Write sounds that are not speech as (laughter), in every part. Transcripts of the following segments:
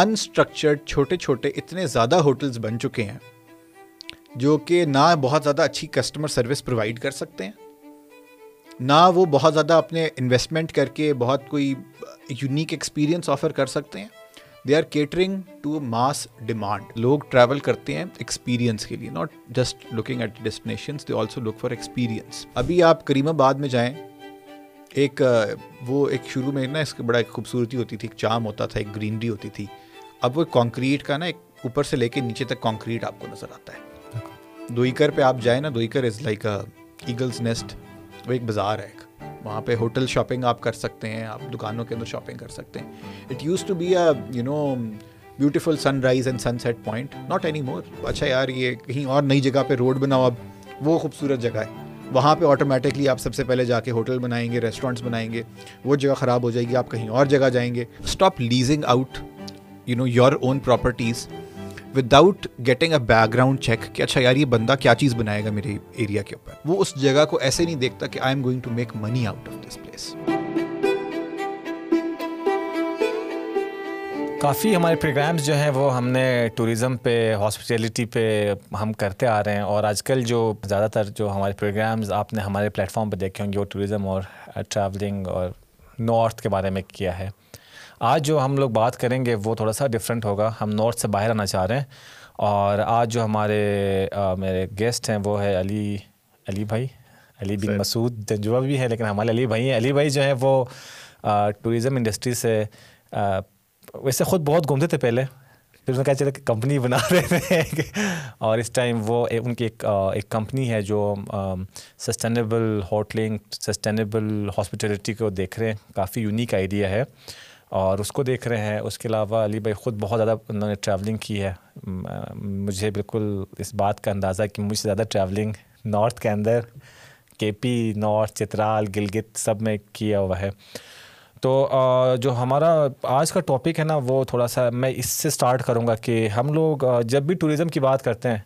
Unstructured چھوٹے چھوٹے اتنے زیادہ ہوٹلز بن چکے ہیں جو کہ نہ بہت زیادہ اچھی کسٹمر سروس پرووائڈ کر سکتے ہیں، نہ وہ بہت زیادہ اپنے انویسٹمنٹ کر کے بہت کوئی یونیک ایکسپیرینس آفر کر سکتے ہیں۔ They are catering to mass demand لوگ ٹریول کرتے ہیں ایکسپیرینس کے لیے not just looking at destinations they also look for experience ابھی آپ کریم آباد میں جائیں، ایک، وہ ایک شروع میں نا، اس کی بڑا ایک خوبصورتی ہوتی تھی، ایک چام ہوتا تھا، ایک گرینری ہوتی تھی۔ اب وہ کانکریٹ کا نا ایک اوپر سے لے کے نیچے تک کانکریٹ آپ کو نظر آتا ہے۔ دوئیکر پہ آپ جائیں نا دوئیکر از لائک ایگلس نیسٹ وہ ایک بازار ہے ایک۔ وہاں پہ ہوٹل شاپنگ آپ کر سکتے ہیں آپ دکانوں کے اندر شاپنگ کر سکتے ہیں۔ It used to be a you know beautiful sunrise and sunset point not any more اچھا یار یہ کہیں اور نئی جگہ پہ روڈ بناؤ اب وہ خوبصورت جگہ ہے۔ وہاں پہ آٹومیٹکلی آپ سب سے پہلے جا کے ہوٹل بنائیں گے ریسٹورینٹس بنائیں گے وہ جگہ خراب ہو جائے گی آپ کہیں اور جگہ جائیں گے۔ Stop leasing out you know your own properties without getting a background check کہ اچھا یار یہ بندہ کیا چیز بنائے گا میرے ایریا کے اوپر۔ وہ اس جگہ کو ایسے نہیں دیکھتا کہ I am going to make money out of this place کافی ہمارے پروگرامز جو ہیں وہ ہم نے ٹوریزم پہ ہاسپٹیلٹی پہ ہم کرتے آ رہے ہیں اور آج کل جو زیادہ تر جو ہمارے پروگرامز آپ نے ہمارے پلیٹفارم پہ دیکھے ہوں گے وہ ٹوریزم اور uh, ٹریولنگ اور نارتھ کے بارے میں کیا ہے۔ آج جو ہم لوگ بات کریں گے وہ تھوڑا سا ڈفرینٹ ہوگا۔ ہم نارتھ سے باہر آنا چاہ رہے ہیں اور آج جو ہمارے میرے گیسٹ ہیں وہ ہے علی علی بھائی علی بن مسعود تجربہ بھی ہے لیکن ہمارے علی بھائی ہیں۔ علی بھائی جو ہیں وہ ٹوریزم انڈسٹری سے ویسے خود بہت گھومتے تھے پہلے پھر انہوں نے کہا چلے کہ کمپنی بنا (laughs) رہے تھے اور اس ٹائم وہ ان کی ایک ایک کمپنی ہے جو سسٹینیبل ہوٹلنگ سسٹینیبل ہاسپٹیلٹی کو دیکھ رہے ہیں۔ کافی یونیک آئیڈیا ہے۔ اور اس کو دیکھ رہے ہیں۔ اس کے علاوہ علی بھائی خود بہت زیادہ انہوں نے ٹریولنگ کی ہے۔ مجھے بالکل اس بات کا اندازہ کہ مجھ سے زیادہ ٹریولنگ نارتھ کے اندر K P north Chitral, Gilgit سب میں کیا ہوا ہے۔ تو جو ہمارا آج کا ٹاپک ہے نا، وہ تھوڑا سا میں اس سے اسٹارٹ کروں گا کہ ہم لوگ جب بھی ٹوریزم کی بات کرتے ہیں،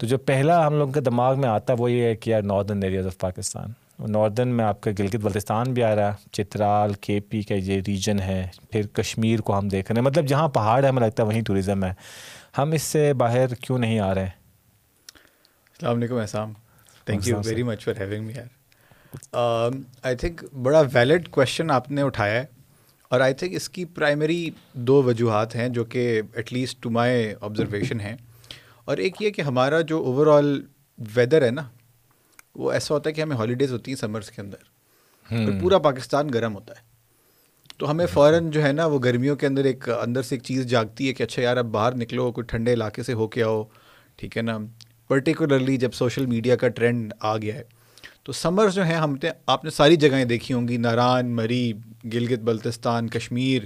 تو جو پہلا ہم لوگ کے دماغ میں آتا ہے، وہ یہ ہے کہ یار northern areas of Pakistan northern میں آپ کا گلگت بلتستان بھی آ رہا ہے چترال کے پی کا یہ ریجن ہے پھر کشمیر کو ہم دیکھ رہے ہیں۔ مطلب جہاں پہاڑ ہے ہمیں لگتا ہے وہیں ٹوریزم ہے۔ ہم اس سے باہر کیوں نہیں آ رہے؟ السلام علیکم Ahsam. Thank you very much for having me یار آئی تھنک بڑا ویلڈ کوشچن آپ نے اٹھایا ہے اور آئی تھنک اس کی پرائمری دو وجوہات ہیں جو کہ at least to my observation ہیں۔ اور ایک یہ کہ ہمارا جو اوور آل ویدر ہے نا وہ ایسا ہوتا ہے کہ ہمیں ہالیڈیز ہوتی ہیں سمرس کے اندر پورا پاکستان گرم ہوتا ہے۔ تو ہمیں فوراً جو ہے نا وہ گرمیوں کے اندر ایک اندر سے ایک چیز جاگتی ہے کہ اچھا یار اب باہر نکلو کوئی ٹھنڈے علاقے سے ہو کے آؤ ٹھیک ہے نا؟ پرٹیکولرلی جب سوشل میڈیا کا ٹرینڈ آ گیا ہے۔ تو سمرس جو ہیں ہم نے آپ نے ساری جگہیں دیکھی ہوں گی ناران مری گلگت بلتستان کشمیر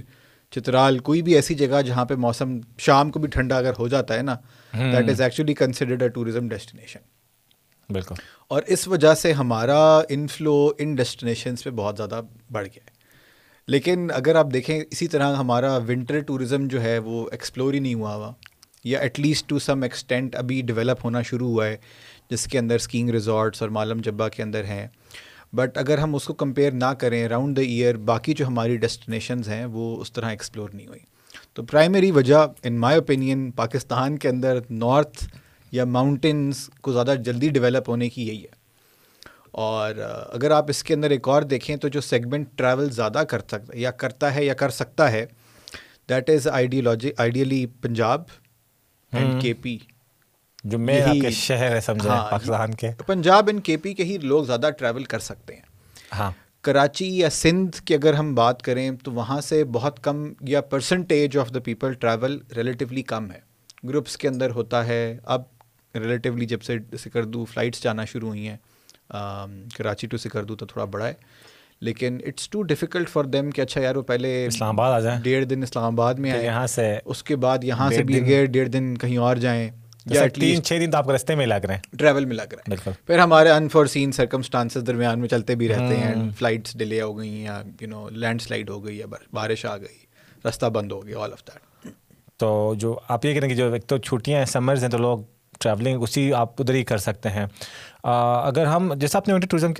چترال کوئی بھی ایسی جگہ جہاں پہ موسم شام کو بھی ٹھنڈا اگر ہو جاتا ہے نا that is actually considered a tourism destination بالکل۔ اور اس وجہ سے ہمارا انفلو ان ڈیسٹینیشنس پہ بہت زیادہ بڑھ گیا ہے۔ لیکن اگر آپ دیکھیں اسی طرح ہمارا ونٹر ٹورزم جو ہے وہ ایکسپلور ہی نہیں ہوا ہوا۔ یا at least to some extent ابھی ڈیولپ ہونا شروع ہوا ہے، جس کے اندر اسکینگ ریزورٹس اور مالم جبا کے اندر ہیں۔ بٹ اگر ہم اس کو کمپیئر نہ کریں اراؤنڈ دا ایئر باقی جو ہماری ڈیسٹینیشنز ہیں وہ اس طرح ایکسپلور نہیں ہوئی۔ تو پرائمری وجہ ان مائی اوپینین پاکستان کے اندر نارتھ یا ماؤنٹینس کو زیادہ جلدی ڈیولپ ہونے کی یہی ہے۔ اور اگر آپ اس کے اندر ایک اور دیکھیں تو جو سیگمنٹ ٹریول زیادہ کر سکتا یا کرتا ہے یا کر سکتا ہے that is ideology ideally Punjab and K P جو شہر ہے سمجھا ہاں، پاکستان کے۔ پنجاب اینڈ کے پی کے ہی لوگ زیادہ ٹریول کر سکتے ہیں۔ ہاں۔ کراچی یا سندھ کی اگر ہم بات کریں تو وہاں سے بہت کم یا percentage of the people travel relatively کم ہے۔ گروپس کے اندر ہوتا ہے۔ اب ریلیٹیولی جب سے سکردو فلائٹس جانا شروع ہوئی ہیں کراچی ٹو سکردو تو تھوڑا بڑا ہے۔ لیکن it's too difficult for them کہ اچھا یار وہ پہلے اسلام آباد آ جائیں۔ ڈیڑھ دن اسلام آباد میں آئے۔ یہاں سے اس کے بعد یہاں سے بھی گئے ڈیڑھ دن کہیں اور جائیں۔ یا تین چھ دن تو آپ رستے میں لگ رہے ہیں۔ ٹریول میں لگ رہے ہیں۔ پھر ہمارے انفورسین سرکمسٹانسز درمیان میں چلتے بھی رہتے ہیں۔ فلائٹس ڈیلے ہو گئی یا یو نو لینڈ سلائڈ ہو گئی یا بارش آ گئی۔ راستہ بند ہو گیا آل آف دیٹ تو جو آپ یہ کہیں کہ جو ایک تو چھٹیاں ہیں سمرز ہیں تو لوگ ٹریولنگ اسی آپ ادھر ہی کر سکتے ہیں۔ اگر ہم جیسے آپ نے ونٹر ٹوریزم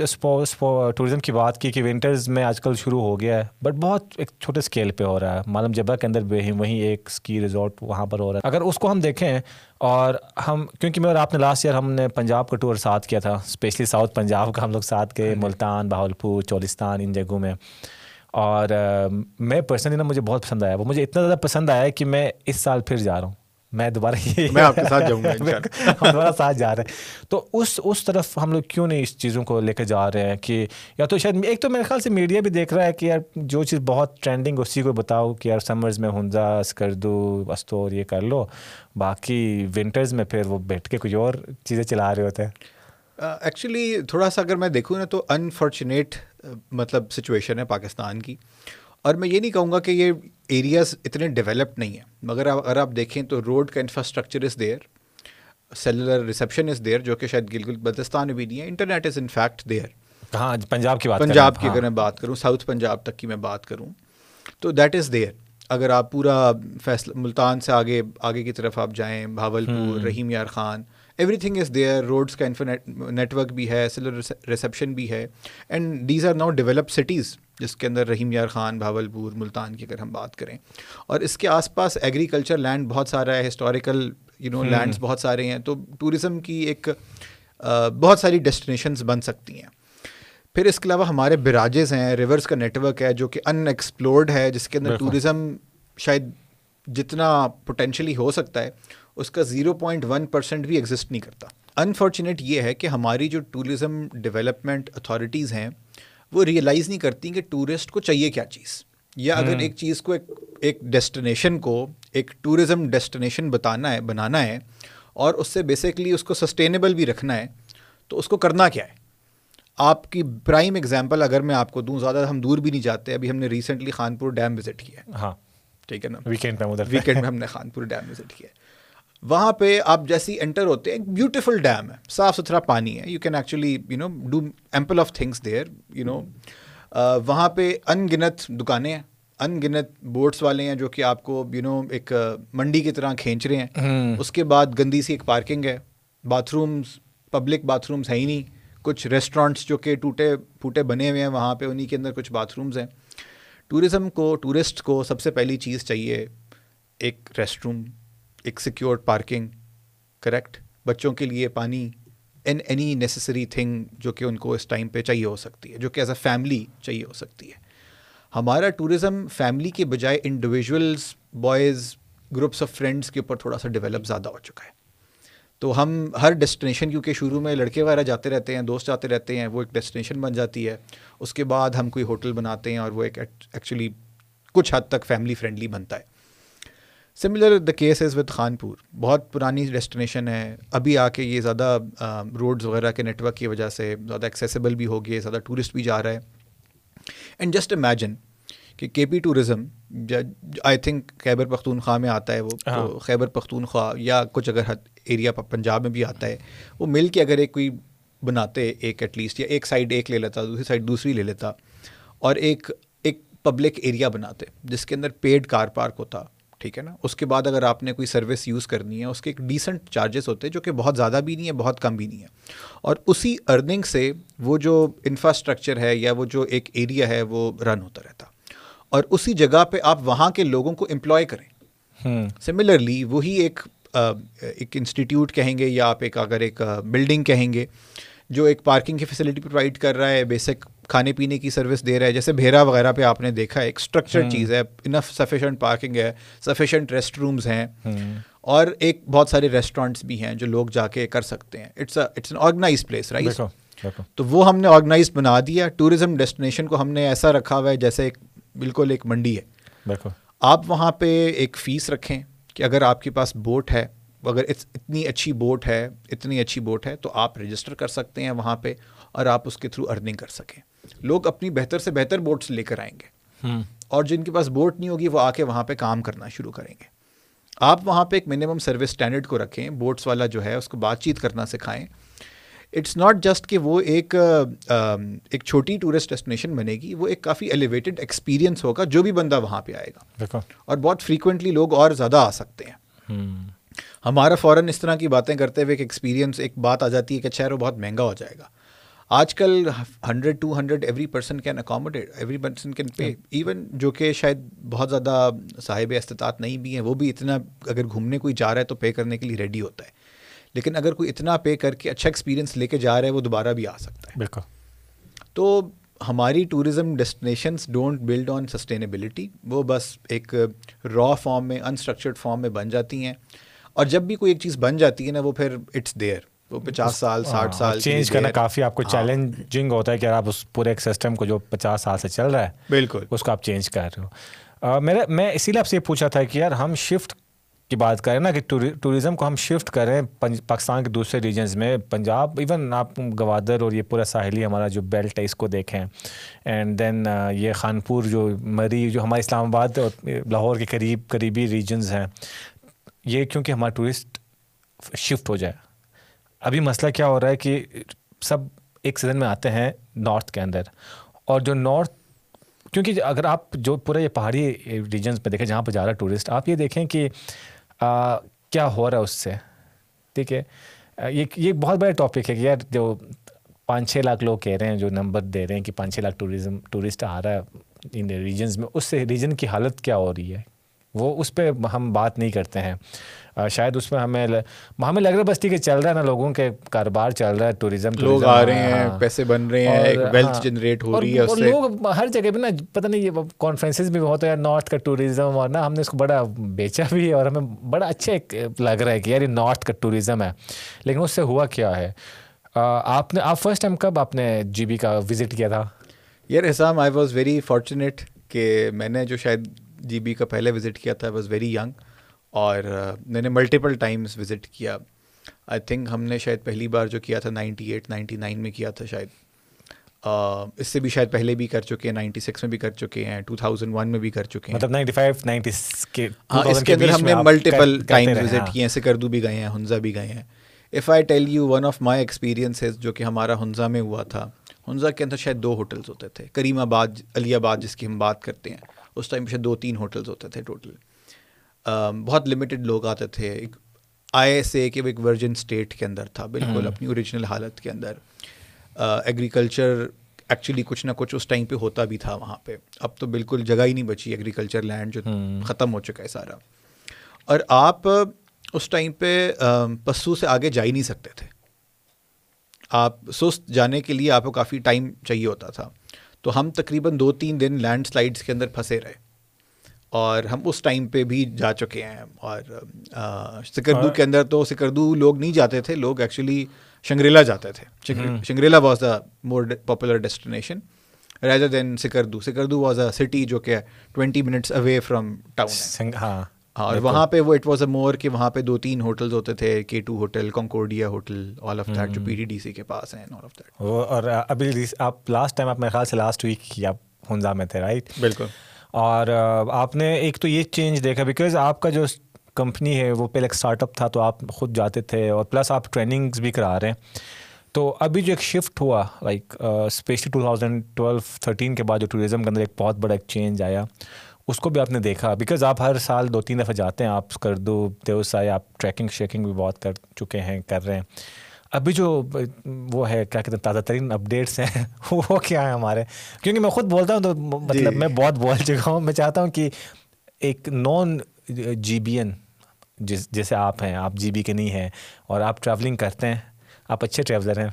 ٹوریزم کی بات کی کہ ونٹرز میں آج کل شروع ہو گیا ہے بٹ بہت ایک چھوٹے اسکیل پہ ہو رہا ہے۔ معلوم جبہ کے اندر بھی وہیں ایک اسکی ریزورٹ وہاں پر ہو رہا ہے۔ اگر اس کو ہم دیکھیں اور ہم کیونکہ میں اور آپ نے لاسٹ ایئر ہم نے پنجاب کا ٹور ساتھ کیا تھا اسپیشلی ساؤتھ پنجاب کا ہم لوگ ساتھ گئے ہاں جی۔ ملتان بہاول پور چولستان ان جگہوں میں۔ اور میں پرسنلی نا مجھے بہت پسند آیا۔ وہ مجھے اتنا زیادہ پسند آیا کہ میں اس سال پھر جا رہا ہوں۔ میں دوبارہ میں آپ کے ساتھ جاؤں گا (laughs) ہم دوبارہ ساتھ جا رہے ہیں۔ تو اس اس طرف ہم لوگ کیوں نہیں اس چیزوں کو لے کے جا رہے ہیں کہ یا تو شاید ایک تو میرے خیال سے میڈیا بھی دیکھ رہا ہے کہ یار جو چیز بہت ٹرینڈنگ اسی کو بتاؤ کہ یار سمرز میں ہنزا اسکردو استور یہ کر لو باقی ونٹرز میں پھر وہ بیٹھ کے کچھ اور چیزیں چلا رہے ہوتے ہیں۔ ایکچولی تھوڑا سا اگر میں دیکھوں نا تو انفارچونیٹ مطلب سچویشن ہے پاکستان کی۔ اور میں یہ نہیں کہوں گا کہ یہ ایریاز اتنے ڈیولپڈ نہیں ہیں مگر اگر آپ دیکھیں تو روڈ کا infrastructure is there cellular reception is there جو کہ شاید گلگت بلتستان میں بھی نہیں ہے internet is in fact there کہاں پنجاب کی بات پنجاب کی ہاں۔ اگر میں بات کروں ساؤتھ پنجاب تک کی میں بات کروں تو دیٹ از دیئر اگر آپ پورا فیصلہ ملتان سے آگے آگے کی طرف آپ جائیں Bahawalpur Rahim Yar Khan everything is there roads کا انفرنیٹ نیٹ ورک بھی ہے سیلر ریسیپشن بھی ہے. And these are now develop cities جس کے اندر رحیم یار خان بھاول پور ملتان کی اگر ہم بات کریں. اور اس کے آس پاس ایگریکلچر لینڈ بہت سارا ہے ہسٹوریکل یو نو لینڈس بہت سارے ہیں. تو ٹوریزم کی ایک بہت ساری ڈیسٹینیشنز بن سکتی ہیں. پھر اس کے علاوہ ہمارے براجز ہیں ریورس کا نیٹ ورک ہے جو کہ ان ایکسپلورڈ ہے جس کے اندر ٹوریزم شاید جتنا پوٹینشلی ہو سکتا ہے اس کا زیرو پوائنٹ ون پرسینٹ بھی ایگزسٹ نہیں کرتا۔ انفارچونیٹ یہ ہے کہ ہماری جو ٹوریزم ڈیولپمنٹ اتھارٹیز ہیں وہ ریئلائز نہیں کرتی کہ ٹورسٹ کو چاہیے کیا چیز۔ یا اگر ایک چیز کو ایک ایک ڈیسٹینیشن کو ایک ٹورزم ڈیسٹینیشن بتانا ہے بنانا ہے اور اس سے بیسکلی اس کو سسٹینیبل بھی رکھنا ہے تو اس کو کرنا کیا ہے؟ آپ کی پرائم اگزامپل اگر میں آپ کو دوں زیادہ ہم دور بھی نہیں جاتے ابھی ہم نے ریسنٹلی خانپور ڈیم وزٹ کیا ہے۔ ہاں۔ ٹھیک ہے نا؟ ویکینڈ میں ویکینڈ میں ہم نے خانپور ڈیم وزٹ کیا ہے۔ وہاں پہ آپ جیسی انٹر ہوتے ہیں ایک بیوٹیفل ڈیم ہے صاف ستھرا پانی ہے۔ You can actually you know do ample of things there you know وہاں پہ ان گنت دکانیں ہیں۔ ان گنت بوٹس والے ہیں جو کہ آپ کو یو نو ایک منڈی کی طرح کھینچ رہے ہیں۔ اس کے بعد گندی سی ایک پارکنگ ہے۔ Bathrooms public bathrooms ہیں ہی نہیں۔ کچھ ریسٹورانٹس جو کہ ٹوٹے پھوٹے بنے ہوئے ہیں وہاں پہ انہیں کے اندر کچھ باتھ رومز ہیں۔ ٹورزم کو ٹورسٹ کو سب سے پہلی چیز چاہیے ایک ریسٹ روم ایک سیکیور پارکنگ، کریکٹ، بچوں کے لیے پانی این اینی نیسسری تھنگ جو کہ ان کو اس ٹائم پہ چاہیے ہو سکتی ہے، جو کہ ایز اے فیملی چاہیے ہو سکتی ہے۔ ہمارا ٹورزم فیملی کے بجائے individuals boys groups of friends کے اوپر تھوڑا سا ڈیولپ زیادہ ہو چکا ہے۔ تو ہم ہر ڈیسٹینیشن کیونکہ شروع میں لڑکے وغیرہ جاتے رہتے ہیں، دوست جاتے رہتے ہیں، وہ ایک ڈیسٹینیشن بن جاتی ہے۔ اس کے بعد ہم کوئی ہوٹل بناتے ہیں اور وہ ایک ایکچولی کچھ حد تک فیملی فرینڈلی بنتا ہے۔ Similar the case is with Khanpur بہت پرانی ڈیسٹینیشن ہے. ابھی آ کے یہ زیادہ روڈز وغیرہ کے نیٹ ورک کی وجہ سے زیادہ ایکسیسیبل بھی ہو گئی ہے زیادہ ٹورسٹ بھی جا رہا ہے. اینڈ جسٹ امیجن کہ K P tourism I think Khyber Pakhtunkhwa میں آتا ہے وہ. تو ہاں۔ خیبر پختونخوا یا کچھ اگر ایریا پنجاب میں بھی آتا ہے. وہ مل کے اگر ایک کوئی بناتے ایک ایٹ لیسٹ یا ایک سائڈ ایک لے لیتا دوسری سائڈ دوسری لے لیتا اور ایک ایک پبلک ایریا بناتے جس کے اندر پیڈ کار پارک ہوتا. ٹھیک ہے نا؟ اس کے بعد اگر آپ نے کوئی سروس یوز کرنی ہے اس کے ایک ڈیسنٹ چارجز ہوتے ہیں جو کہ بہت زیادہ بھی نہیں ہے بہت کم بھی نہیں ہے۔ اور اسی ارننگ سے وہ جو انفراسٹرکچر ہے یا وہ جو ایک ایریا ہے وہ رن ہوتا رہتا۔ اور اسی جگہ پہ آپ وہاں کے لوگوں کو امپلوائے کریں۔ سملرلی وہی ایک ایک انسٹیٹیوٹ کہیں گے یا آپ ایک اگر ایک بلڈنگ کہیں گے۔ جو ایک پارکنگ کی فیسلٹی پرووائڈ کر رہا ہے بیسک کھانے پینے کی سروس دے رہا ہے جیسے بھیرا وغیرہ پہ آپ نے دیکھا ایک اسٹرکچر چیز ہے انف سفیشینٹ پارکنگ ہے سفیشینٹ ریسٹ رومز ہیں۔ اور ایک بہت سارے ریسٹورینٹس بھی ہیں جو لوگ جا کے کر سکتے ہیں۔ It's it's an organise place right تو وہ ہم نے آرگنائز بنا دیا۔ ٹوریزم ڈیسٹینیشن کو ہم نے ایسا رکھا ہوا ہے جیسے ایک بالکل ایک منڈی ہے۔ آپ وہاں پہ ایک فیس رکھیں کہ اگر آپ کے پاس بوٹ ہے اگر اتنی اچھی بوٹ ہے اتنی اچھی بوٹ ہے تو آپ رجسٹر کر سکتے ہیں وہاں پہ اور آپ اس کے تھرو ارننگ کر سکیں۔ لوگ اپنی بہتر سے بہتر بوٹس لے کر آئیں گے۔ اور جن کے پاس بوٹ نہیں ہوگی وہ آ کے وہاں پہ کام کرنا شروع کریں گے۔ آپ وہاں پہ ایک منیمم سروس اسٹینڈرڈ کو رکھیں بوٹس والا جو ہے اس کو بات چیت کرنا سکھائیں۔ اٹس ناٹ جسٹ کہ وہ ایک ایک چھوٹی ٹورسٹ ڈیسٹینیشن بنے گی وہ ایک کافی ایلیویٹڈ ایکسپیرینس ہوگا جو بھی بندہ وہاں پہ آئے گا۔ اور بہت فریکوینٹلی لوگ اور زیادہ آ سکتے ہیں۔ ہمارا فوراً اس طرح کی باتیں کرتے ہوئے ایک ایکسپیرینس ایک بات آ جاتی ہے کہ اچھا وہ بہت مہنگا ہو جائے گا۔ آج کل hundred to hundred every person can accommodate every person can pay even جو کہ شاید بہت زیادہ صاحب استطاعت نہیں بھی ہیں وہ بھی اتنا اگر گھومنے کوئی جا رہا ہے تو پے کرنے کے لیے ریڈی ہوتا ہے۔ لیکن اگر کوئی اتنا پے کر کے اچھا ایکسپیرینس لے کے جا رہا ہے وہ دوبارہ بھی آ سکتا ہے۔ بالکل۔ تو ہماری tourism destinations don't build on sustainability وہ بس ایک را فارم میں انسٹرکچرڈ فارم میں بن جاتی ہیں۔ اور جب بھی کوئی ایک چیز بن جاتی ہے نا وہ پھر اٹس دیئر وہ پچاس سال ہاں، ساٹھ سال چینج کرنا کافی آپ کو چیلنجنگ ہاں۔ ہوتا ہے کہ آپ اس پورے ایک سسٹم کو جو پچاس سال سے چل رہا ہے بالکل۔ اس کو آپ چینج کر رہے ہو۔ میرا میں اسی لیے آپ سے یہ پوچھا تھا کہ یار ہم شفٹ کی بات کریں نا کہ ٹوریزم کو ہم شفٹ کریں پاکستان کے دوسرے ریجنز میں پنجاب ایون آپ گوادر اور یہ پورا ساحلی ہمارا جو بیلٹ ہے اس کو دیکھیں۔ اینڈ دین یہ خانپور جو مری جو ہمارے اسلام آباد اور لاہور کے قریب قریبی ریجنز ہیں۔ یہ کیونکہ ہمارا ٹورسٹ شفٹ ہو جائے۔ ابھی مسئلہ کیا ہو رہا ہے کہ سب ایک سیزن میں آتے ہیں نارتھ کے اندر۔ اور جو نارتھ کیونکہ اگر آپ جو پورا یہ پہاڑی ریجنس پہ دیکھیں جہاں پہ جا رہا ہے ٹورسٹ آپ یہ دیکھیں کہ کیا ہو رہا ہے اس سے۔ ٹھیک ہے؟ یہ یہ بہت بڑا ٹاپک ہے کہ یار جو پانچ چھ لاکھ لوگ کہہ رہے ہیں، جو نمبر دے رہے ہیں کہ پانچ چھ لاکھ ٹوریزم ٹورسٹ آ رہا ہے ان ریجنز میں، اس سے ریجن کی حالت کیا ہو رہی ہے؟ وہ اس پہ ہم بات نہیں کرتے ہیں۔ شاید اس میں ہمیں ہمیں لگ رہا ہے بس ٹھیک ہے چل رہا ہے نا لوگوں کے کاروبار چل رہا ہے ٹوریزم لوگ آ رہے ہیں ہاں۔ پیسے بن رہے ہیں ویلتھ جنریٹ ہو رہی ہے اور لوگ ہر جگہ پہ نا پتہ نہیں یہ کانفرنسز بھی ہوتا ہے نارتھ کا ٹوریزم اور نا ہم نے اس کو بڑا بیچا بھی ہے اور ہمیں بڑا اچھا ایک لگ رہا ہے کہ یار یہ نارتھ کا ٹوریزم ہے۔ لیکن اس سے ہوا کیا ہے؟ آپ نے آپ فرسٹ ٹائم کب آپ نے جی بی کا وزٹ کیا تھا؟ یار Ahsam I was very fortunate کہ میں نے جو شاید جی بی کا پہلے وزٹ کیا تھا واز ویری ینگ اور میں نے ملٹیپل ٹائمس وزٹ کیا۔ آئی تھنک ہم نے شاید پہلی بار جو کیا تھا نائنٹی ایٹ نائنٹی نائن میں کیا تھا شاید۔ اس سے بھی شاید پہلے بھی کر چکے ہیں نائنٹی سکس میں بھی کر چکے ہیں ٹو تھاؤزینڈ ون میں بھی کر چکے ہیں۔ مطلب نائنٹی ہاں اس کے اندر ہم نے ملٹیپل ٹائم وزٹ کیے ہیں سکردو بھی گئے ہیں ہنزا بھی گئے ہیں۔ If I tell you one of my experiences جو کہ ہمارا ہنزا میں ہوا تھا ہنزا کے اندر شاید دو ہوٹلس ہوتے تھے کریم آباد علی آباد جس کی ہم بات کرتے ہیں۔ اس ٹائم شاید دو تین ہوٹلس ہوتے تھے ٹوٹل بہت لمیٹڈ لوگ آتے تھے. ایک آئے سے کہ وہ ایک ورجن اسٹیٹ کے اندر تھا بالکل اپنی اوریجنل حالت کے اندر. ایگریکلچر ایکچولی کچھ نہ کچھ اس ٹائم پہ ہوتا بھی تھا وہاں پہ. اب تو بالکل جگہ ہی نہیں بچی ایگریکلچر لینڈ جو ختم ہو چکا ہے سارا. اور آپ اس ٹائم پہ پسو سے آگے جا ہی نہیں سکتے تھے. آپ سست جانے کے لیے آپ کو کافی ٹائم چاہیے ہوتا تھا. تو ہم تقریباً دو تین دن لینڈ سلائڈس کے اندر پھنسے رہے اور ہم اس ٹائم پہ بھی جا چکے ہیں اور سکردو کے اندر تو سکردو لوگ نہیں جاتے تھے لوگ ایکچولی شنگریلا جاتے تھے۔ Shangrila. Was the more popular destination rather than Skardu. Skardu was a city جو کہ twenty minutes away from town ہاں۔ اور وہاں پہ وہ اٹ واز اے مور کہ وہاں پہ دو تین ہوٹلز ہوتے تھے کے to hotel Concordia hotel all of that جو پی ڈی ڈی سی کے پاس ہیں آل آف دیٹ اور ابھی آپ لاسٹ ٹائم آپ میرے خیال سے لاسٹ ویک کی آپ ہنزا میں تھے رائٹ بالکل۔ اور آپ نے ایک تو یہ چینج دیکھا بیکاز آپ کا جو کمپنی ہے وہ پہلے ایک اسٹارٹ اپ تھا تو آپ خود جاتے تھے اور پلس آپ ٹریننگس بھی کرا رہے ہیں۔ تو ابھی جو ایک شفٹ ہوا like especially two thousand twelve thirteen کے بعد جو ٹوریزم کے اندر ایک بہت بڑا ایک چینج آیا۔ اس کو بھی آپ نے دیکھا بیکاز آپ ہر سال دو تین دفعہ جاتے ہیں آپ کردو دیوسائی آپ ٹریکنگ شیکنگ بھی بہت کر چکے ہیں کر رہے ہیں۔ ابھی جو وہ ہے کیا کہتے ہیں تازہ ترین اپڈیٹس ہیں (laughs) وہ کیا ہے ہمارے؟ کیونکہ میں خود بولتا ہوں تو مطلب جی۔ میں بہت بول چکا ہوں۔ میں چاہتا ہوں کہ ایک نان جی بی این جس جیسے آپ ہیں آپ جی بی کے نہیں ہیں اور آپ ٹریولنگ کرتے ہیں آپ اچھے ٹریولر ہیں۔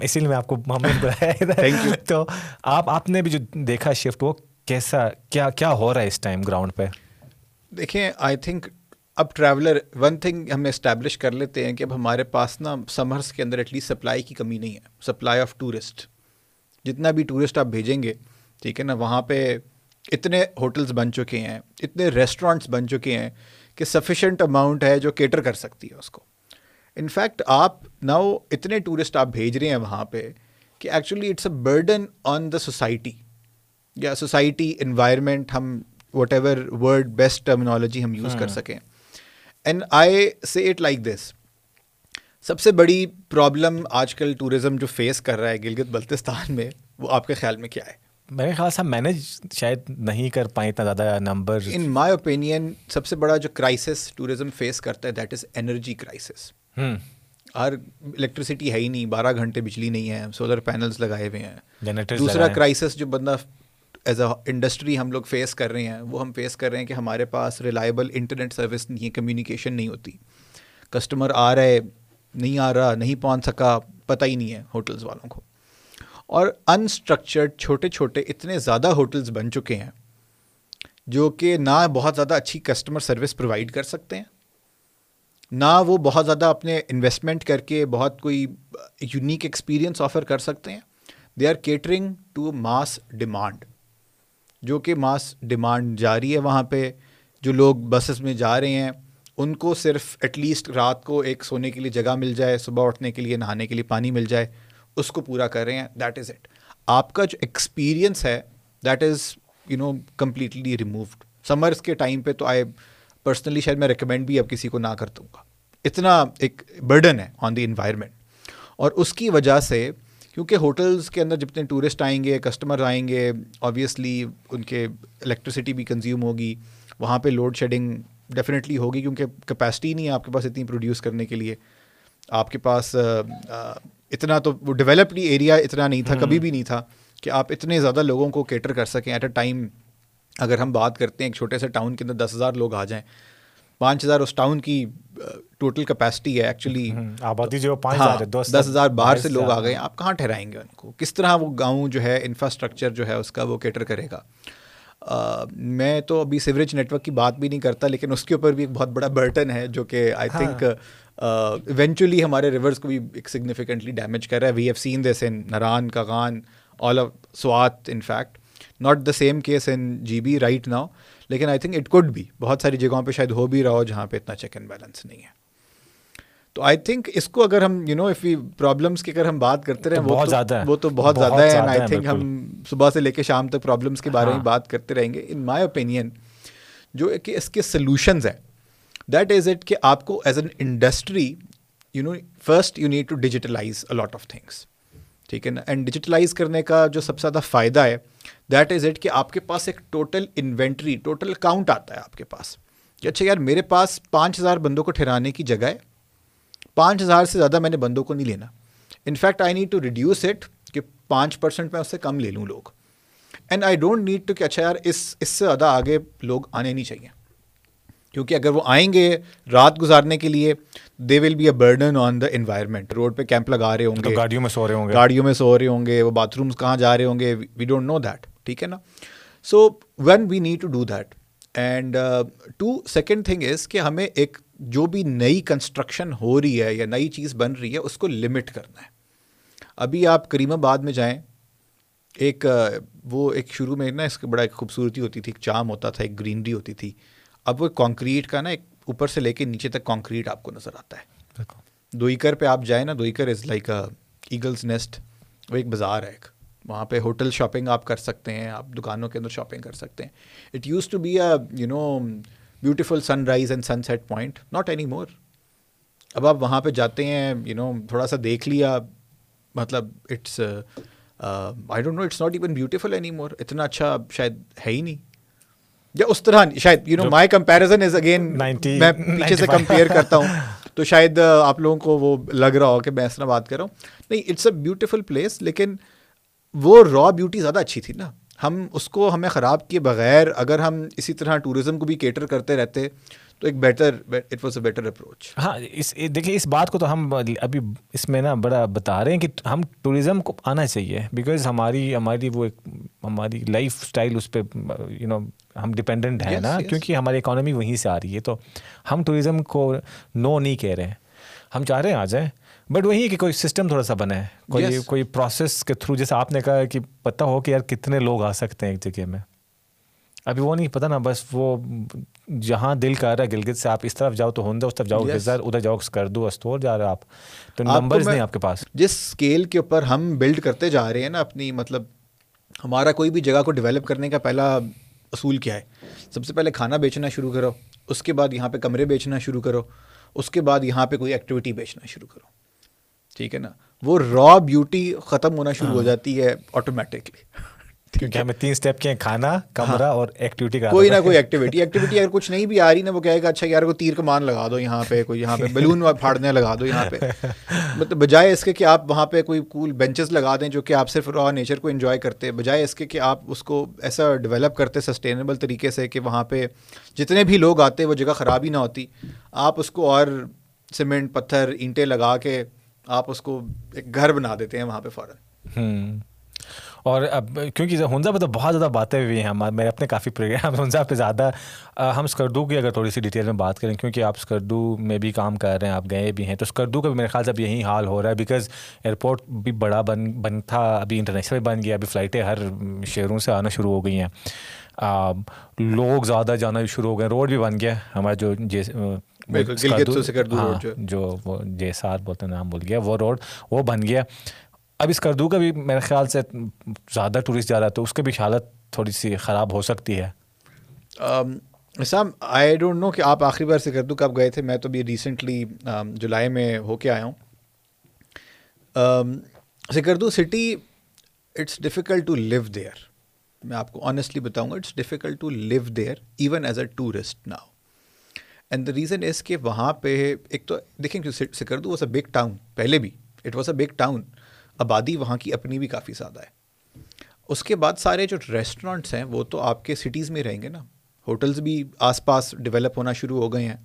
اسی لیے میں آپ کو محمد بلایا (laughs) تو آپ آپ نے بھی جو دیکھا شفٹ وہ کیسا، کیا کیا ہو رہا ہے اس ٹائم گراؤنڈ پہ؟ دیکھیں آئی تھنک اب ٹریولر ون تھنگ ہم اسٹیبلش کر لیتے ہیں کہ اب ہمارے پاس نا سمرس کے اندر ایٹ لیسٹ سپلائی کی کمی نہیں ہے سپلائی آف ٹورسٹ جتنا بھی ٹورسٹ آپ بھیجیں گے، ٹھیک ہے نا، وہاں پہ اتنے ہوٹلس بن چکے ہیں، اتنے ریسٹورینٹس بن چکے ہیں کہ سفیشینٹ اماؤنٹ ہے جو کیٹر کر سکتی ہے اس کو. انفیکٹ آپ ناؤ اتنے ٹورسٹ آپ بھیج رہے ہیں وہاں پہ کہ actually it's a burden on the society یا سوسائٹی انوائرمنٹ ہم whatever word best terminology ہم یوز کر ہاں۔ سکیں۔ اینڈ آئی سے اٹ لائک دس سب سے بڑی پرابلم آج کل ٹورزم جو فیس کر رہا ہے گلگت بلتستان میں وہ آپ کے خیال میں کیا ہے؟ میرے خیال سے مینیج شاید نہیں کر پائیں اتنا زیادہ نمبر ان مائی اوپینین سب سے بڑا جو کرائسس ٹوریزم فیس کرتا ہے دیٹ از انرجی کرائسس ہر الیکٹریسٹی ہے ہی نہیں بارہ گھنٹے بجلی نہیں ہے سولر پینلس لگائے ہوئے ہیں۔ دوسرا کرائسس جو بندہ ایز اے انڈسٹری ہم لوگ فیس کر رہے ہیں، وہ ہم فیس کر رہے ہیں کہ ہمارے پاس ریلائبل انٹرنیٹ سروس نہیں ہے کمیونیکیشن نہیں ہوتی۔ کسٹمر آ رہے نہیں آ رہا، نہیں پہنچ سکا، پتہ ہی نہیں ہے ہوٹلز والوں کو۔ اور انسٹرکچرڈ چھوٹے چھوٹے اتنے زیادہ ہوٹلز بن چکے ہیں، جو کہ نہ بہت زیادہ اچھی کسٹمر سروس پرووائڈ کر سکتے ہیں، نہ وہ بہت زیادہ اپنے انویسٹمنٹ کر کے بہت کوئی یونیک ایکسپیرئنس آفر کر سکتے ہیں۔ They are catering to mass demand جو کہ ماس ڈیمانڈ جاری ہے وہاں پہ، جو لوگ بسز میں جا رہے ہیں، ان کو صرف ایٹ لیسٹ رات کو ایک سونے کے لیے جگہ مل جائے، صبح اٹھنے کے لیے، نہانے کے لیے پانی مل جائے، اس کو پورا کر رہے ہیں دیٹ از اٹ آپ کا جو ایکسپیرئنس ہے that is you know completely removed summers کے ٹائم پہ تو آئی پرسنلی شاید میں ریکمینڈ بھی اب کسی کو نہ کر دوں گا۔ اتنا ایک برڈن ہے آن دی انوائرمنٹ اور اس کی وجہ سے کیونکہ ہوٹلس کے اندر جتنے ٹورسٹ آئیں گے کسٹمر آئیں گے آبویسلی ان کے الیکٹریسٹی بھی کنزیوم ہوگی وہاں پہ لوڈ شیڈنگ ڈیفینیٹلی ہوگی کیونکہ کیپیسٹی نہیں ہے آپ کے پاس اتنی پروڈیوس کرنے کے لیے۔ آپ کے پاس اتنا تو وہ ڈیولپڈ ایریا اتنا نہیں تھا کبھی بھی نہیں تھا کہ آپ اتنے زیادہ لوگوں کو کیٹر کر سکیں ایٹ اے ٹائم اگر ہم بات کرتے ہیں ایک چھوٹے سے ٹاؤن کے اندر دس ہزار لوگ آ جائیں پانچ ہزار اس ٹاؤن کی ٹوٹل کیپیسٹی ہے ایکچولی آبادی جو ہاں دس ہزار باہر سے لوگ آ گئے آپ کہاں ٹھہرائیں گے ان کو؟ کس طرح وہ گاؤں جو ہے انفراسٹرکچر جو ہے اس کا وہ کیٹر کرے گا؟ میں تو ابھی سیوریج نیٹ ورک کی بات بھی نہیں کرتا لیکن اس کے اوپر بھی ایک بہت بڑا برٹن ہے جو کہ آئی تھنک ایونچولی ہمارے ریورس کو بھی ایک سگنیفیکنٹلی ڈیمیج کر رہا ہے۔ We have seen this in Naran Kaghan all of Swat in fact not the same case in G B right now لیکن آئی تھنک اٹ کوڈ بھی بہت ساری جگہوں پہ شاید ہو بھی رہا ہو جہاں پہ اتنا چیک اینڈ بیلنس نہیں ہے. تو آئی تھنک اس کو اگر ہم you know if you problems کی اگر ہم بات کرتے رہیں بہت زیادہ وہ تو بہت زیادہ ہے آئی تھنک ہم صبح سے لے کے شام تک پرابلمس کے بارے میں ہاں۔ بات کرتے رہیں گے. ان مائی اوپینین جو کہ اس کے سلوشنز ہیں دیٹ از اٹ کہ آپ کو as an industry you know first you need to digitalise a lot of things ٹھیک ہے نا؟ اینڈ ڈیجیٹلائز کرنے کا جو سب سے زیادہ فائدہ ہے دیٹ از اٹ کہ آپ کے پاس ایک ٹوٹل انوینٹری ٹوٹل اکاؤنٹ آتا ہے آپ کے پاس۔ کہ اچھا یار، میرے پاس پانچ ہزار بندوں کو ٹھہرانے کی جگہ ہے۔ پانچ ہزار سے زیادہ میں نے بندوں کو نہیں لینا۔ In fact I need to reduce it کہ پانچ پرسینٹ میں اس سے کم لے لوں لوگ۔ And I don't need to کہ اچھا یار، اس اس سے زیادہ آگے لوگ آنے نہیں چاہیے۔ کیونکہ اگر وہ آئیں گے رات گزارنے کے لیے they will be a burden on the environment road پہ کیمپ لگا رہے ہوں گے گاڑیوں میں سو رہے ہوں گے گاڑیوں میں سو رہے ہوں گے وہ باتھ رومس کہاں جا رہے ہوں گے وی ڈونٹ نو دیٹ ٹھیک ہے نا so when we need to do that and two second thing is کہ ہمیں ایک جو بھی نئی کنسٹرکشن ہو رہی ہے یا نئی چیز بن رہی ہے اس کو لمٹ کرنا ہے ابھی آپ کریم آباد میں جائیں ایک وہ ایک شروع میں نا اس کی بڑا ایک خوبصورتی ہوتی تھی ایک چام ہوتا تھا ایک گرینری ہوتی تھی اب وہ کانکریٹ کا نا ایک اوپر سے لے کے نیچے تک کانکریٹ آپ کو نظر آتا ہے۔ دوئیکر پہ آپ جائیں نا دوئیکر از لائک ایگلس نیسٹ وہ ایک بازار ہے ایک۔ وہاں پہ ہوٹل شاپنگ آپ کر سکتے ہیں آپ دکانوں کے اندر شاپنگ کر سکتے ہیں۔ It used to be a you know beautiful sunrise and sunset point not any more اب آپ وہاں پہ جاتے ہیں یو نو تھوڑا سا دیکھ لیا مطلب it's I don't know it's not even beautiful any more اتنا اچھا شاید ہے ہی نہیں۔ یا اس طرح شاید you know my comparison is again میں پیچھے سے کمپیئر کرتا ہوں۔ (laughs) تو شاید آپ لوگوں کو وہ لگ رہا ہو کہ میں اس طرح بات کر رہا ہوں۔ نہیں اٹس اے بیوٹیفل پلیس لیکن وہ را بیوٹی زیادہ اچھی تھی نا۔ ہم اس کو ہمیں خراب کیے بغیر اگر ہم اسی طرح ٹوریزم کو بھی کیٹر کرتے رہتے تو ایک better it was a better approach ہاں اس دیکھیے اس بات کو تو ہم ابھی اس میں نا بڑا بتا رہے ہیں کہ ہم ٹوریزم کو آنا چاہیے بیکاز ہماری ہماری وہ ایک ہماری لائف اسٹائل اس پہ یو نو ہم ڈپینڈنٹ ہیں نا کیونکہ ہماری اکانومی وہیں سے آ رہی ہے۔ تو ہم ٹوریزم کو نو نہیں کہہ رہے ہیں۔ ہم چاہ رہے ہیں آ جائیں بٹ وہی ہے کہ کوئی سسٹم تھوڑا سا بنا ہے کوئی کوئی پروسیس کے تھرو جیسے آپ نے کہا کہ پتہ ہو کہ یار کتنے لوگ آ سکتے ہیں ایک جگہ میں۔ ابھی وہ نہیں پتہ نا بس وہ جہاں دل کر رہا ہے گلگت سے آپ اس طرف جاؤ تو ہندا اس طرف جاؤ گزر ادھر جاؤ کردو استور جا رہے آپ۔ تو نمبرز نہیں آپ کے پاس۔ جس اسکیل کے اوپر ہم بلڈ کرتے جا رہے ہیں نا اپنی مطلب ہمارا کوئی بھی جگہ کو ڈیولپ کرنے کا پہلا اصول کیا ہے؟ سب سے پہلے کھانا بیچنا شروع کرو اس کے بعد یہاں پہ کمرے بیچنا شروع کرو اس کے بعد یہاں پہ کوئی ایکٹیویٹی بیچنا شروع کرو۔ ٹھیک ہے نا؟ وہ را بیوٹی ختم ہونا شروع ہو ہاں۔ جاتی ہے آٹومیٹکلی کیونکہ ہمیں تین اسٹیپ کے کھانا کمرہ اور ایکٹیویٹی کا کوئی نہ کوئی ایکٹیویٹی ایکٹیویٹی اگر کچھ نہیں بھی آ رہی نا وہ کہے گا اچھا یار کو تیر کمان لگا دو یہاں پہ کوئی یہاں پہ بیلون (laughs) پھاڑنے لگا دو یہاں پہ۔ مطلب بجائے اس کے کہ آپ وہاں پہ کوئی کول بینچز لگا دیں جو کہ آپ صرف را نیچر کو انجوائے کرتے بجائے اس کے کہ آپ اس کو ایسا ڈیولپ کرتے سسٹینیبل طریقے سے کہ وہاں پہ جتنے بھی لوگ آتے وہ جگہ خراب ہی نہ ہوتی۔ آپ اس کو اور سیمنٹ پتھر اینٹیں لگا کے آپ اس کو ایک گھر بنا دیتے ہیں وہاں پہ فوراً۔ اور اب کیونکہ ہنزا پہ تو بہت زیادہ باتیں ہوئی ہیں میرے اپنے کافی پروگرام ہنزا پہ زیادہ ہم اسکردو کی اگر تھوڑی سی ڈیٹیل میں بات کریں کیونکہ آپ اسکردو میں بھی کام کر رہے ہیں آپ گئے بھی ہیں تو اسکردو کا بھی میرے خیال سے اب یہی حال ہو رہا ہے بیکاز ایئرپورٹ بھی بڑا بن بن تھا ابھی انٹرنیشنل بن گیا ابھی فلائٹیں ہر شہروں سے آنا شروع ہو گئی ہیں۔ لوگ زیادہ جانا شروع ہو گئے روڈ بھی بن گیا ہمارا جو ہاں، جو جے سات بولتے ہیں نام بول گیا وہ روڈ وہ بن گیا۔ اب اس کردو کا بھی میرے خیال سے زیادہ ٹورسٹ جا رہا ہے تو اس کی بھی حالت تھوڑی سی خراب ہو سکتی ہے۔ اسام آئی ڈونٹ نو کہ آپ آخری بار سے کردو کب گئے تھے، میں تو بھی ریسنٹلی جولائی میں ہو کے آیا ہوں۔ Skardu city it's difficult to live there میں آپ کو آنیسٹلی بتاؤں گا it's difficult to live there even as a tourist now and the reason is کہ وہاں پہ ایک تو، دیکھیں کہ Skardu was a big town پہلے بھی it was a big town آبادی وہاں کی اپنی بھی کافی زیادہ ہے۔ اس کے بعد سارے جو ریسٹورینٹس ہیں وہ تو آپ کے سٹیز میں رہیں گے نا۔ ہوٹلز بھی آس پاس ڈیولپ ہونا شروع ہو گئے ہیں۔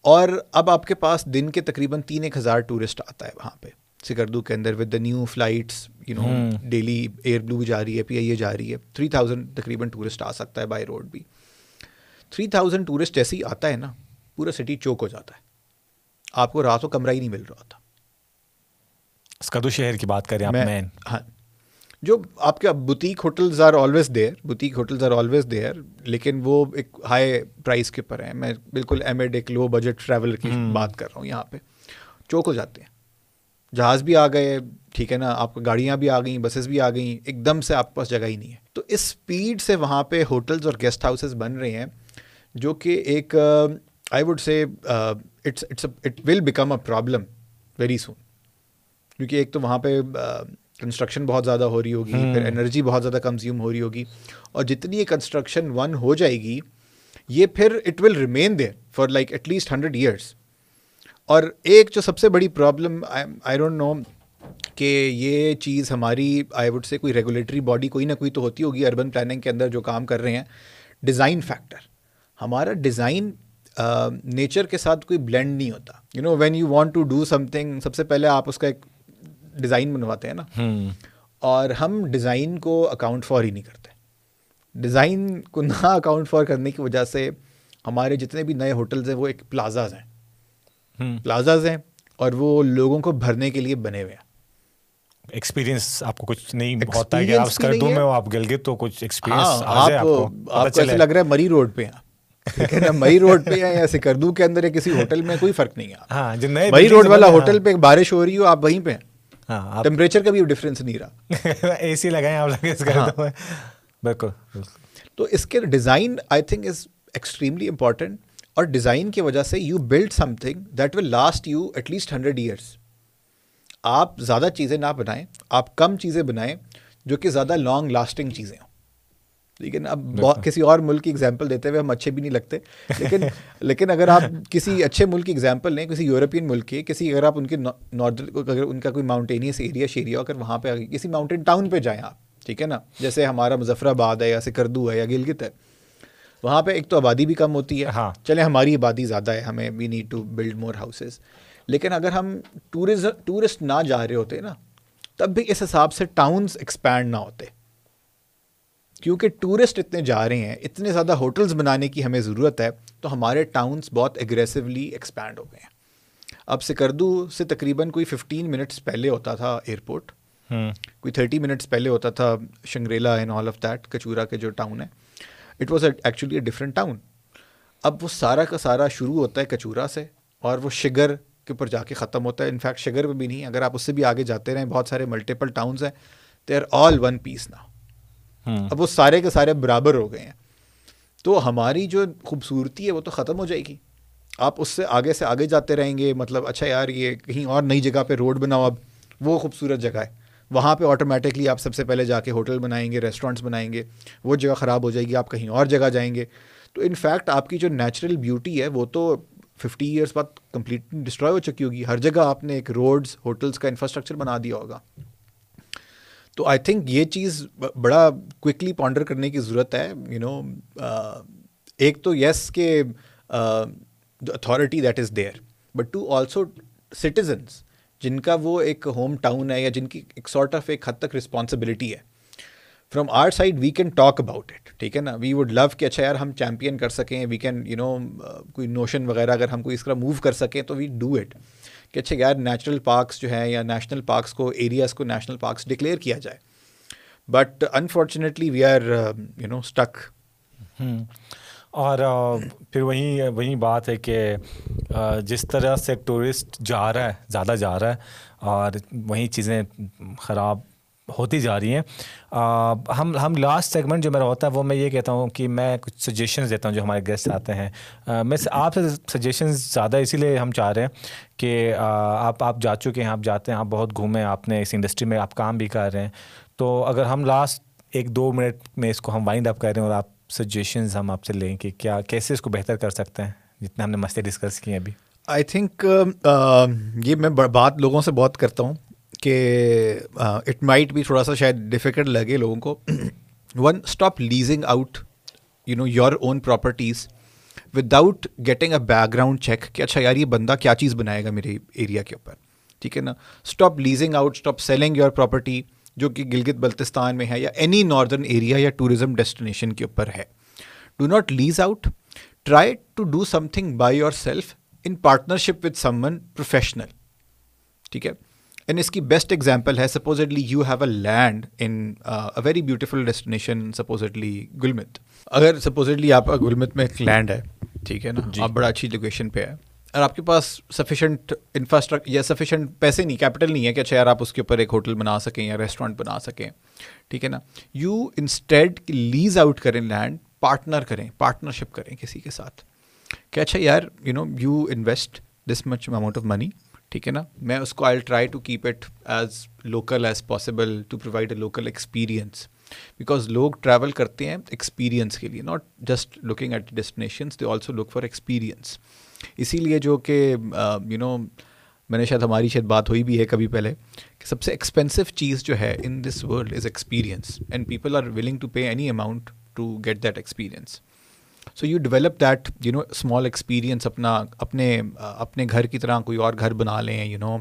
اور اب آپ کے پاس دن کے تقریباً تین ایک ہزار ٹورسٹ آتا ہے وہاں پہ۔ سکردو کے اندر with the new flights you know daily Airblue جا رہی ہے پی آئی اے جا رہی ہے۔ تھری تھاؤزینڈ تقریباً ٹورسٹ آ سکتا ہے بائی روڈ بھی۔ تھری تھاؤزینڈ ٹورسٹ جیسے ہی آتا ہے نا پورا سٹی چوک ہو جاتا ہے۔ آپ کو رات کو کمرہ ہی نہیں مل رہا تھا۔ اسکدو شہر کی بات کریں آپ مین۔ ہاں۔ جو آپ کے boutique hotels are always there boutique hotels are always there لیکن وہ ایک ہائی پرائز کے پر ہیں۔ میں بالکل ایم ایڈ ایک لو بجٹ ٹریول کی بات کر رہا ہوں یہاں پہ۔ چوک ہو جاتے ہیں۔ جہاز بھی آ گئے ٹھیک ہے نا؟ آپ کو گاڑیاں بھی آ گئیں بسیز بھی آ گئیں ایک دم سے آپ کے پاس جگہ ہی نہیں ہے۔ تو اس اسپیڈ سے وہاں پہ ہوٹلز اور گیسٹ ہاؤسز بن رہے ہیں جو کہ ایک I would say it's it's it will become a problem very soon کیونکہ ایک تو وہاں پہ کنسٹرکشن بہت زیادہ ہو رہی ہوگی پھر انرجی بہت زیادہ کنزیوم ہو رہی ہوگی اور جتنی یہ کنسٹرکشن ون ہو جائے گی یہ پھر it will remain there for like at least hundred years اور ایک جو سب سے بڑی پرابلم آئی ڈونٹ نو کہ یہ چیز ہماری آئی وڈ سے کوئی ریگولیٹری باڈی کوئی نہ کوئی تو ہوتی ہوگی اربن پلاننگ کے اندر جو کام کر رہے ہیں۔ ڈیزائن فیکٹر ہمارا ڈیزائن نیچر کے ساتھ کوئی بلینڈ نہیں ہوتا۔ You know when you want to do something سب سے پہلے آپ اس کا ایک ڈیزائن بنواتے ہیں نا۔ اور ہم ڈیزائن کو اکاؤنٹ فار ہی نہیں کرتے۔ ڈیزائن کو نہ اکاؤنٹ فار کرنے کی وجہ سے ہمارے جتنے بھی نئے ہوٹلز ہیں وہ ایک پلازاز ہیں۔ پلازاز ہیں اور وہ لوگوں کو بھرنے کے لیے بنے ہوئے ہیں۔ ایکسپیرینس آپ کو کچھ نہیں ہوتا ہے کہ آپ اسکردو میں آپ گل گئے تو کچھ ایکسپیرینس آپ آپ کو۔ ایسے لگ رہا ہے مری روڈ پہ ہیں۔ مئی روڈ پہ یا سکردو کے اندر کسی ہوٹل میں کوئی فرق نہیں ہے۔ ہاں مئی روڈ والا ہوٹل پہ بارش ہو رہی ہو آپ وہیں پہ ہیں۔ ٹیمپریچر کا بھی ڈفرینس نہیں رہا۔ (laughs) اے سی لگائیں آپ بالکل تو اس کے design I think is extremely important اور ڈیزائن کی وجہ سے you build something that will last you at least hundred years آپ زیادہ چیزیں نہ بنائیں آپ کم چیزیں بنائیں جو کہ زیادہ لانگ لاسٹنگ چیزیں ہوں۔ لیکن اب کسی اور ملک کی ایگزامپل دیتے ہوئے ہم اچھے بھی نہیں لگتے۔ لیکن (laughs) لیکن اگر آپ کسی اچھے ملک کی ایگزامپل لیں کسی یورپین ملک کی کسی اگر آپ ان کے ناردر اگر ان کا کوئی ماؤنٹینیس ایریا شیریا اگر وہاں پہ کسی ماؤنٹین ٹاؤن پہ جائیں آپ ٹھیک ہے نا؟ جیسے ہمارا مظفر آباد ہے یا سکردو ہے یا گلگت ہے وہاں پہ ایک تو آبادی بھی کم ہوتی ہے۔ ہاں۔ چلے ہماری آبادی زیادہ ہے ہمیں we need to build more houses لیکن اگر ہم ٹورسٹ نہ جا رہے ہوتے نا تب بھی اس حساب سے ٹاؤنس ایکسپینڈ نہ ہوتے۔ کیونکہ ٹورسٹ اتنے جا رہے ہیں اتنے زیادہ ہوٹلز بنانے کی ہمیں ضرورت ہے تو ہمارے ٹاؤنس بہت ایگریسولی ایکسپینڈ ہو گئے ہیں۔ اب سکردو سے تقریباً کوئی ففٹین منٹس پہلے ہوتا تھا ایئرپورٹ کوئی تھرٹی منٹس پہلے ہوتا تھا شنگریلا ان آل آف دیٹ کچورا کے جو ٹاؤن ہے۔ It was actually a different town اب وہ سارا کا سارا شروع ہوتا ہے کچورا سے اور وہ شگر کے اوپر جا کے ختم ہوتا ہے۔ انفیکٹ شگر پہ بھی نہیں اگر آپ اس سے بھی آگے جاتے رہیں بہت سارے ملٹیپل ٹاؤنس ہیں they are all one piece نا اب وہ سارے کے سارے برابر ہو گئے ہیں۔ تو ہماری جو خوبصورتی ہے وہ تو ختم ہو جائے گی۔ آپ اس سے آگے سے آگے جاتے رہیں گے مطلب اچھا یار، یہ کہیں اور نئی جگہ پہ روڈ بناؤ اب، وہ خوبصورت جگہ ہے۔ وہاں پہ آٹومیٹکلی آپ سب سے پہلے جا کے ہوٹل بنائیں گے ریسٹورینٹس بنائیں گے، وہ جگہ خراب ہو جائے گی، آپ کہیں اور جگہ جائیں گے۔ تو انفیکٹ آپ کی جو نیچرل بیوٹی ہے وہ تو ففٹی ایئرس بعد کمپلیٹلی ڈسٹروائے ہو چکی ہوگی۔ ہر جگہ آپ نے ایک روڈز ہوٹلس کا انفراسٹرکچر بنا دیا ہوگا۔ تو آئی تھنک یہ چیز بڑا کوئکلی پانڈر کرنے کی ضرورت ہے یو نو ایک تو یس کہ authority that is there but to also citizens جن کا وہ ایک ہوم ٹاؤن ہے یا جن کی ایک سارٹ آف ایک حد تک رسپانسبلٹی ہے. From our side we can talk about it ٹھیک ہے نا؟ وی وڈ لو کہ اچھا یار ہم چیمپئن کر سکیں وی کین یو نو کوئی نوشن وغیرہ اگر ہم کوئی اس طرح موو کر سکیں تو وی ڈو اٹ کہ اچھا یار نیچرل پارکس جو ہیں یا نیشنل پارکس کو ایریاز کو نیشنل پارکس ڈکلیئر کیا جائے۔ But unfortunately we are you know stuck اور پھر وہیں وہیں بات ہے کہ جس طرح سے ٹورسٹ جا رہا ہے، زیادہ جا رہا ہے، اور وہیں چیزیں خراب ہوتی جا رہی ہیں۔ ہم ہم لاسٹ سیگمنٹ جو میرا ہوتا ہے وہ میں یہ کہتا ہوں کہ میں کچھ سجیشنز دیتا ہوں جو ہمارے گیسٹ آتے ہیں۔ میں آپ سے سجیشنز زیادہ اسی لیے ہم چاہ رہے ہیں کہ آپ آپ جا چکے ہیں، آپ جاتے ہیں، آپ بہت گھومیں، آپ نے اس انڈسٹری میں آپ کام بھی کر رہے ہیں۔ تو اگر ہم لاسٹ ایک دو منٹ میں اس کو ہم وائنڈ اپ کر رہے ہیں اور آپ سجیشنز ہم آپ سے لیں کہ کیا، کیسے اس کو بہتر کر سکتے ہیں جتنے ہم نے مسئلے ڈسکس کیے ہیں ابھی۔ آئی تھنک یہ میں بات لوگوں سے بہت کرتا ہوں۔ کہ اٹ مائٹ بھی تھوڑا سا شاید ڈیفیکلٹ لگے لوگوں کو۔ One stop leasing out you know your own properties without getting a background check کہ اچھا یار یہ بندہ کیا چیز بنائے گا میرے ایریا کے اوپر۔ ٹھیک ہے نا؟ Stop leasing out stop selling your property جو کہ گلگت بلتستان میں ہے یا اینی ناردرن ایریا یا ٹوریزم ڈیسٹینیشن کے اوپر ہے۔ Do not lease out try to do something by yourself in partnership with someone professional ٹھیک ہے؟ اینڈ اس کی بیسٹ ایگزامپل ہے supposedly you have a land in very beautiful destination supposedly Gulmit اگر supposedly آپ کا گلمت میں ایک لینڈ ہے ٹھیک ہے نا آپ بڑا اچھی لوکیشن پہ ہے اور آپ کے پاس سفیشینٹ انفراسٹرکچر یا سفیشینٹ پیسے نہیں کیپٹل نہیں ہے کہ اچھا یار آپ اس کے اوپر ایک ہوٹل بنا سکیں یا ریسٹورینٹ بنا سکیں ٹھیک ہے نا یو انسٹیڈ لیز آؤٹ کریں لینڈ پارٹنر کریں پارٹنرشپ کریں کسی کے ساتھ کہ اچھا یار you know you invest this much amount of money ٹھیک ہے نا؟ میں اس کو I try to keep it as local as possible to provide a local experience because لوگ ٹریول کرتے ہیں ایکسپیرینس کے لیے not just looking at destinations they also look for experience اسی لیے جو کہ یو نو میں نے شاید ہماری شاید بات ہوئی بھی ہے کبھی پہلے، کہ سب سے ایکسپینسو چیز جو ہے in this world is experience and people are willing to pay any amount to get that experience so you develop that you know small experience اپنا اپنے اپنے گھر کی طرح کوئی اور گھر بنا لیں you know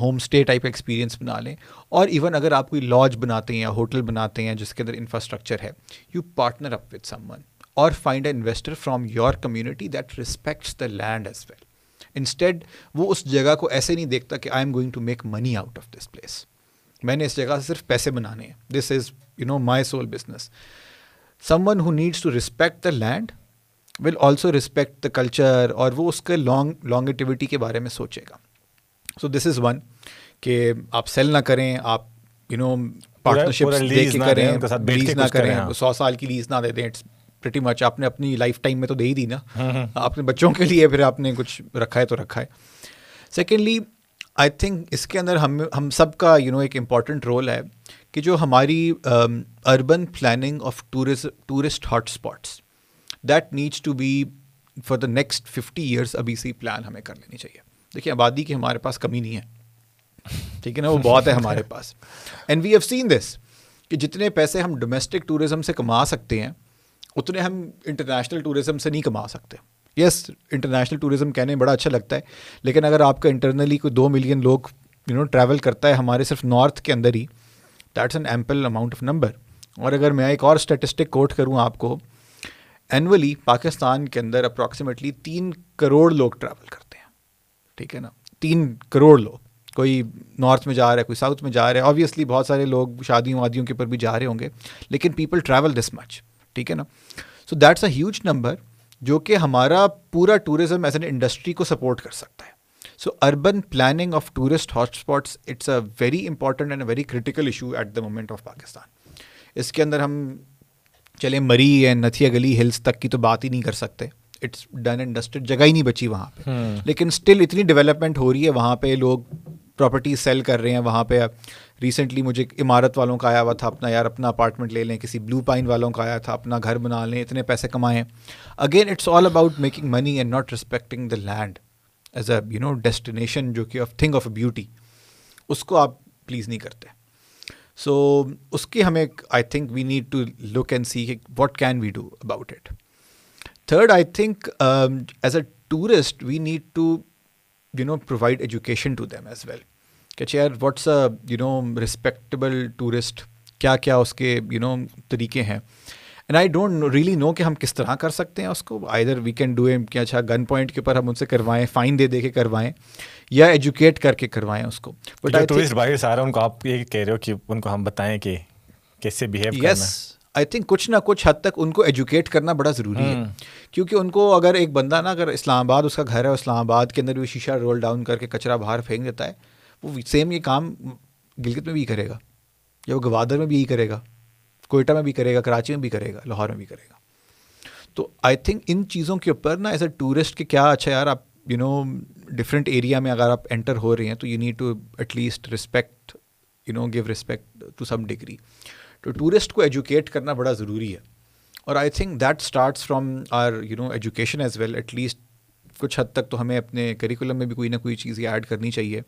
home stay type experience بنا لیں اور ایون اگر آپ کوئی لاج بناتے ہیں یا ہوٹل بناتے ہیں جس کے اندر انفراسٹرکچر ہے you partner up with someone اور find a investor from your community that respects the land as well instead وہ اس جگہ کو ایسے نہیں دیکھتا کہ I am going to make money out of this place میں نے اس جگہ سے صرف پیسے بنانے ہیں this is you know my soul business someone who needs to respect the land will also respect the culture اور وہ اس کے لانگ لانگیٹیوٹی کے بارے میں سوچے گا۔ سو دس از ون کہ آپ سیل نہ کریں آپ یو نو پارٹنرشپ دے کے کریں لیز نہ کریں ہاں۔ سو سال کی لیز نہ دے دیں۔ اٹس پریٹی مچ آپ نے اپنی لائف ٹائم میں تو دے ہی دی نا۔ اپنے بچوں کے لیے پھر آپ نے کچھ رکھا ہے تو رکھا ہے۔ سیکنڈلی آئی تھنک اس کے اندر ہم ہم سب کا یو نو ایک امپورٹنٹ رول ہے کہ جو ہماری urban planning of tourist hot spots that needs to be for the next fifty years ابھی سے پلان ہمیں کر لینی چاہیے۔ دیکھیے، آبادی کی ہمارے پاس کمی نہیں ہے۔ ٹھیک ہے نا؟ وہ بہت ہے ہمارے پاس۔ اینڈ وی ہیو سین دس کہ جتنے پیسے ہم ڈومیسٹک ٹورزم سے کما سکتے ہیں، اتنے ہم انٹرنیشنل ٹورزم سے نہیں کما سکتے۔ یس انٹرنیشنل ٹورزم کہنے میں بڑا اچھا لگتا ہے، لیکن اگر آپ کا انٹرنلی کوئی دو ملین لوگ یو نو ٹریول کرتا ہے ہمارے صرف نارتھ کے اندر ہی that's an ample amount of number اور اگر میں ایک اور اسٹیٹسٹک کوٹ کروں آپ کو اینولی پاکستان کے اندر اپروکسیمیٹلی تین کروڑ لوگ ٹریول کرتے ہیں. ٹھیک ہے نا؟ تین کروڑ لوگ. کوئی نارتھ میں جا رہا ہے، کوئی ساؤتھ میں جا رہا ہے. آبویسلی بہت سارے لوگ شادیوں وادیوں کے اوپر بھی جا رہے ہوں گے، لیکن پیپل ٹریول دس مچ ٹھیک ہے نا؟ So that's a huge number جو کہ ہمارا پورا ٹورزم ایز این انڈسٹری کو سپورٹ کر سکتا ہے. So urban planning of tourist hot spots it's a very important and very critical issue at the moment of Pakistan اس کے اندر ہم چلیں مری یا نتھیا گلی ہلس تک کی تو بات ہی نہیں کر سکتے اٹس ڈن اینڈ ڈسٹڈ جگہ ہی نہیں بچی وہاں پہ لیکن اسٹل اتنی ڈیولپمنٹ ہو رہی ہے وہاں پہ لوگ پراپرٹی سیل کر رہے ہیں وہاں پہ ریسنٹلی مجھے عمارت والوں کا آیا ہوا تھا اپنا یار اپنا اپارٹمنٹ لے لیں کسی بلو پائن والوں کا آیا تھا اپنا گھر بنا لیں اتنے پیسے کمائیں again it's all about making money and not respecting the land as a you know destination جو کہ تھنگ آف اے بیوٹی اس کو آپ پلیز نہیں کرتے. سو اس کی ہمیں I think we need to look and see what can we do about it third I think as a tourist we need to you know provide education to them as well کہ chair what's a you know respectable tourist کیا کیا اس کے you know طریقے ہیں؟ And I don't really know کہ ہم کس طرح کر سکتے ہیں اس کو. I there we can do um کہ اچھا گن پوائنٹ کے اوپر ہم ان سے کروائیں فائن دے دے کے کروائیں یا ایجوکیٹ کر کے کروائیں اس کو. بٹ ٹورسٹ بھائی سارا ان کو آپ یہ کہہ رہے ہو کہ ان کو ہم بتائیں کہ کیسے بیہیو یس آئی تھنک کچھ نہ کچھ حد تک ان کو ایجوکیٹ کرنا بڑا ضروری ہے. کیونکہ ان کو اگر ایک بندہ نا اگر اسلام آباد اس کا گھر ہے اسلام آباد کے اندر بھی شیشہ رول ڈاؤن کر کے کچرا باہر پھینک دیتا ہے وہ سیم یہ کام گلگت میں بھی کرے گا. یا وہ گوادر میں بھی یہی کرے گا. کوئٹہ میں بھی کرے گا، کراچی میں بھی کرے گا، لاہور میں بھی کرے گا۔ تو آئی تھنک ان چیزوں کے اوپر نا ایز اے ٹورسٹ کہ کیا اچھا یار، آپ یو نو ڈفرینٹ ایریا میں اگر آپ انٹر ہو رہے ہیں تو you need to at least respect you know give respect to some degree تو ٹورسٹ کو ایجوکیٹ کرنا بڑا ضروری ہے۔ اور I think that starts from our you know education as well at least کچھ حد تک تو ہمیں اپنے کریکولم میں بھی کوئی نہ کوئی چیز ایڈ کرنی چاہیے۔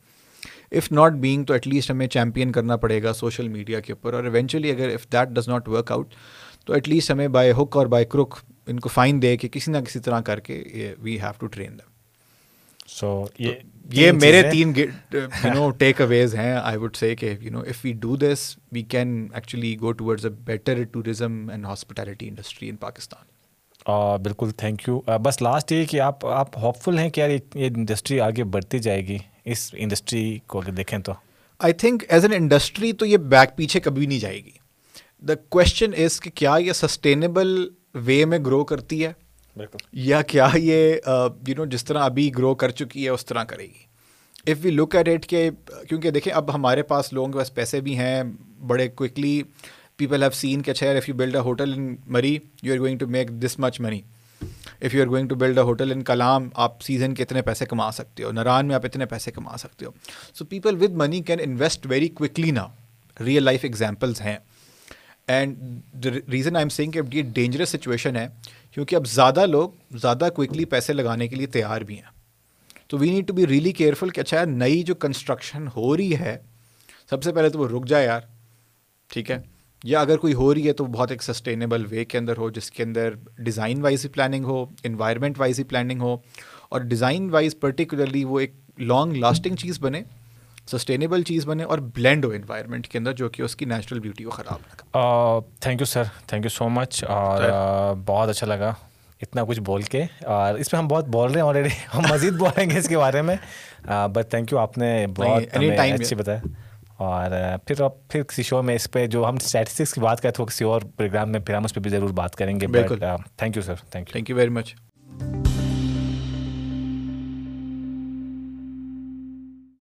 اف ناٹ بینگ تو ایٹ لیسٹ ہمیں چیمپئن کرنا پڑے گا سوشل میڈیا کے اوپر. اور ایونچولی اگر if that does not work out تو ایٹ لیسٹ ہمیں بائی ہک اور بائی کرک ان کو فائن دے کہ کسی نہ کسی طرح کر کے we have to train them so یہ میرے تین یو نو ٹیک اویز ہیں. آئی وڈ سے کہ you know if we do this we can actually go towards a better tourism and hospitality industry in Pakistan بالکل تھینک یو بس last یہ کہ آپ آپ ہوپ فل ہیں کہ یار یہ انڈسٹری آگے بڑھتی جائے گی. اس انڈسٹری کو اگر دیکھیں تو۔ I think as an industry تو یہ بیک پیچھے کبھی نہیں جائے گی۔ دا کوشچن از کہ کیا یہ سسٹینیبل وے میں گرو کرتی ہے؟ یا کیا یہ یو نو جس طرح ابھی گرو کر چکی ہے اس طرح کرے گی۔ If we look at at کہ کیونکہ دیکھیں اب ہمارے پاس لوگوں کے پاس پیسے بھی ہیں بڑے کوئکلی پیپل ہیو سین کہ اچھا if you build a hotel in Murree you are going to make this much money if you are going to build a hotel in Kalam آپ سیزن کے اتنے پیسے کما سکتے ہو نران میں آپ اتنے پیسے کما سکتے ہو۔ So people with money can invest very quickly نا ریئل لائف ایگزامپلس ہیں۔ And reason I am saying کہ یہ ڈینجرس سچویشن ہے، کیونکہ اب زیادہ لوگ زیادہ کوئکلی پیسے لگانے کے لیے تیار بھی ہیں۔ تو we need to be really careful کہ اچھا نئی جو کنسٹرکشن ہو رہی ہے، سب سے پہلے تو وہ رک جائے یار۔ ٹھیک ہے؟ یا اگر کوئی ہو رہی ہے تو بہت ایک سسٹینیبل وے کے اندر ہو جس کے اندر ڈیزائن وائز ہی پلاننگ ہو انوائرمنٹ وائز ہی پلاننگ ہو اور ڈیزائن وائز پرٹیکولرلی وہ ایک لانگ لاسٹنگ چیز بنے سسٹینیبل چیز بنے اور بلینڈ ہو انوائرمنٹ کے اندر جو کہ اس کی نیچرل بیوٹی کو خراب نہ thank you sir thank you so much اور بہت اچھا لگا اتنا کچھ بول کے۔ اور اس میں ہم بہت بول رہے ہیں آلریڈی ہم مزید بولیں گے اس کے بارے میں۔ بٹ تھینک یو آپ نے بہت اچھی بتایا۔ اور پھر اب پھر کسی شو میں اس پہ جو ہم اسٹیٹسٹکس کی بات کریں تو کسی اور پروگرام میں پھر ہم اس پہ بھی ضرور بات کریں گے. بالکل. Thank you sir thank you thank you very much